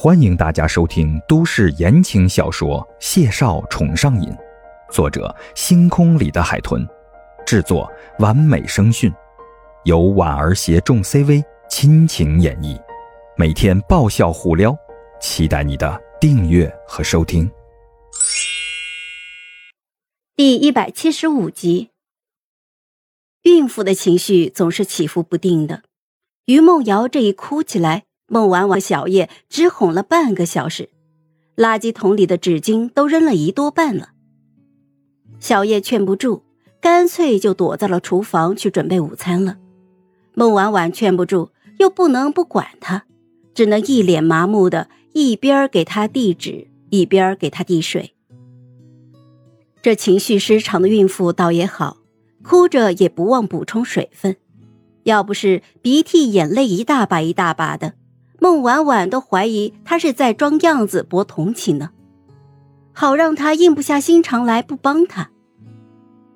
欢迎大家收听都市言情小说《谢少宠上瘾》，作者：星空里的海豚，制作：完美声讯，由婉儿携众 CV 亲情演绎，每天爆笑互撩，期待你的订阅和收听。第一百七十五集，孕妇的情绪总是起伏不定的，于梦瑶这一哭起来。孟婉婉、小叶只哄了半个小时，垃圾桶里的纸巾都扔了一多半了。小叶劝不住，干脆就躲在了厨房去准备午餐了。孟婉婉劝不住，又不能不管他，只能一脸麻木的，一边给他递纸，一边给他递水。这情绪失常的孕妇倒也好，哭着也不忘补充水分，要不是鼻涕眼泪一大把一大把的。孟婉婉都怀疑他是在装样子博同情呢，好让他硬不下心肠来不帮他。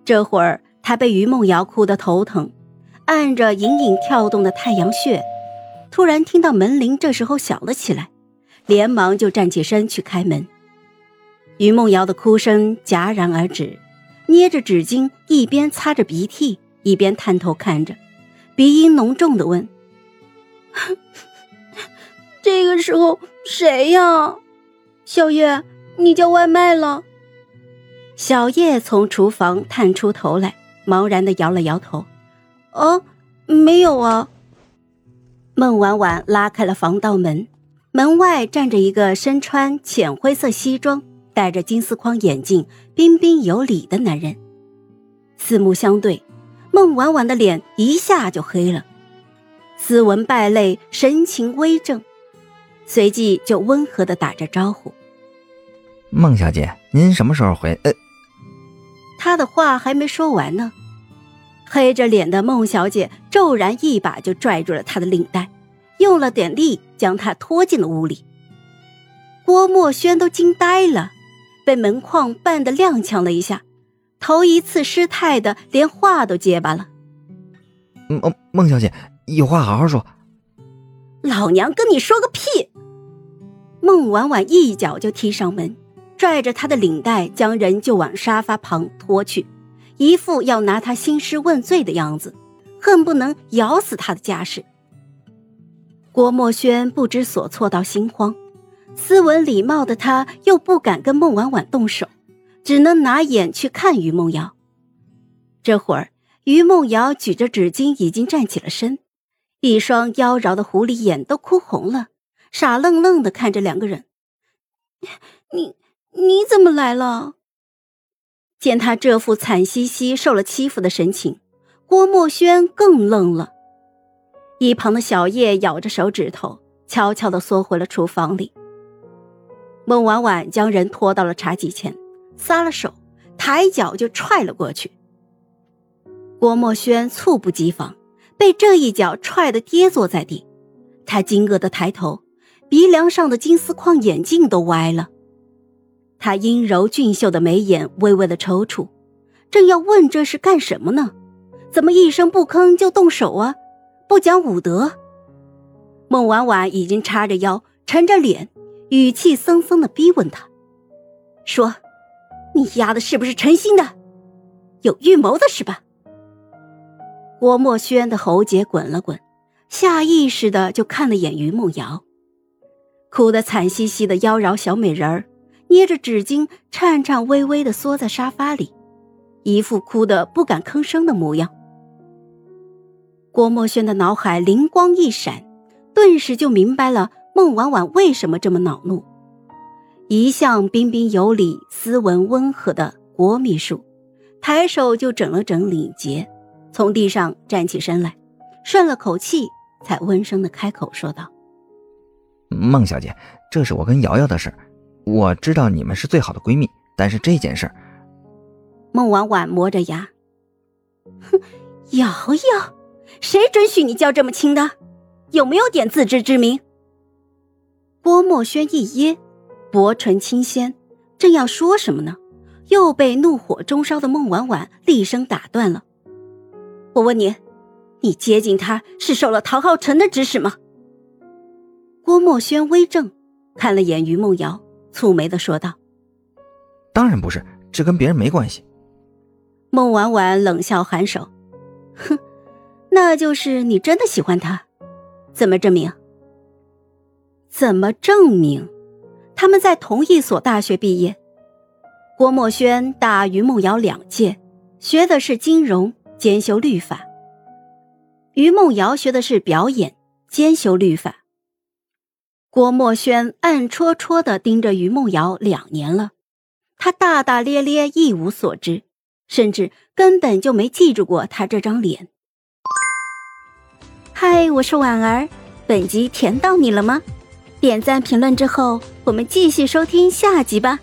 这会儿他被于梦瑶哭得头疼，按着隐隐跳动的太阳穴，突然听到门铃这时候响了起来，连忙就站起身去开门。于梦瑶的哭声戛然而止，捏着纸巾一边擦着鼻涕，一边探头看着，鼻音浓重的问。这个时候谁呀？小叶，你叫外卖了。小叶从厨房探出头来，茫然的摇了摇头：“哦，没有啊。”孟婉婉拉开了防盗门，门外站着一个身穿浅灰色西装、戴着金丝框眼镜、彬彬有礼的男人。四目相对，孟婉婉的脸一下就黑了，斯文败类，神情微正。随即就温和的打着招呼：“孟小姐，您什么时候回？”呃，他的话还没说完呢，黑着脸的孟小姐骤然一把就拽住了他的领带，用了点力将他拖进了屋里。郭墨轩都惊呆了，被门框绊得踉跄了一下，头一次失态的连话都结巴了。孟孟小姐，有话好好说。老娘跟你说个屁！孟婉婉一脚就踢上门，拽着他的领带，将人就往沙发旁拖去，一副要拿他兴师问罪的样子，恨不能咬死他的架势。郭墨轩不知所措到心慌，斯文礼貌的他又不敢跟孟婉婉动手，只能拿眼去看于梦瑶。这会儿，于梦瑶举着纸巾，已经站起了身。一双妖娆的狐狸眼都哭红了，傻愣愣的看着两个人。你你怎么来了？见他这副惨兮兮、受了欺负的神情，郭墨轩更愣了。一旁的小叶咬着手指头，悄悄的缩回了厨房里。孟婉婉将人拖到了茶几前，撒了手，抬脚就踹了过去。郭墨轩猝不及防。被这一脚踹得跌坐在地，他惊愕的抬头，鼻梁上的金丝框眼镜都歪了。他阴柔俊秀的眉眼微微的抽搐，正要问这是干什么呢？怎么一声不吭就动手啊？不讲武德！孟婉婉已经叉着腰，沉着脸，语气森森的逼问他：“说，你丫的是不是诚心的？有预谋的是吧？”郭墨轩的喉结滚了滚，下意识的就看了眼于梦瑶，哭得惨兮兮的妖娆小美人儿，捏着纸巾颤颤巍巍的缩在沙发里，一副哭得不敢吭声的模样。郭墨轩的脑海灵光一闪，顿时就明白了孟婉婉为什么这么恼怒。一向彬彬有礼、斯文温和的郭秘书，抬手就整了整领结。从地上站起身来，顺了口气，才温声的开口说道：“孟小姐，这是我跟瑶瑶的事我知道你们是最好的闺蜜，但是这件事……”孟婉婉磨着牙：“哼，瑶瑶，谁准许你叫这么亲的？有没有点自知之明？”郭墨轩一噎，薄唇轻掀，正要说什么呢，又被怒火中烧的孟婉婉厉声打断了。我问你，你接近他是受了陶浩辰的指使吗？郭墨轩微怔，看了眼于梦瑶，蹙眉的说道：“当然不是，这跟别人没关系。”孟婉婉冷笑颔首：“哼，那就是你真的喜欢他？怎么证明？怎么证明？他们在同一所大学毕业，郭墨轩大于梦瑶两届，学的是金融，兼修律法；于梦瑶学的是表演，兼修律法。郭墨轩暗戳戳的盯着于梦瑶两年了，他大大咧咧，一无所知。”甚至根本就没记住过他这张脸。嗨，我是婉儿，本集甜到你了吗？点赞评论之后，我们继续收听下集吧。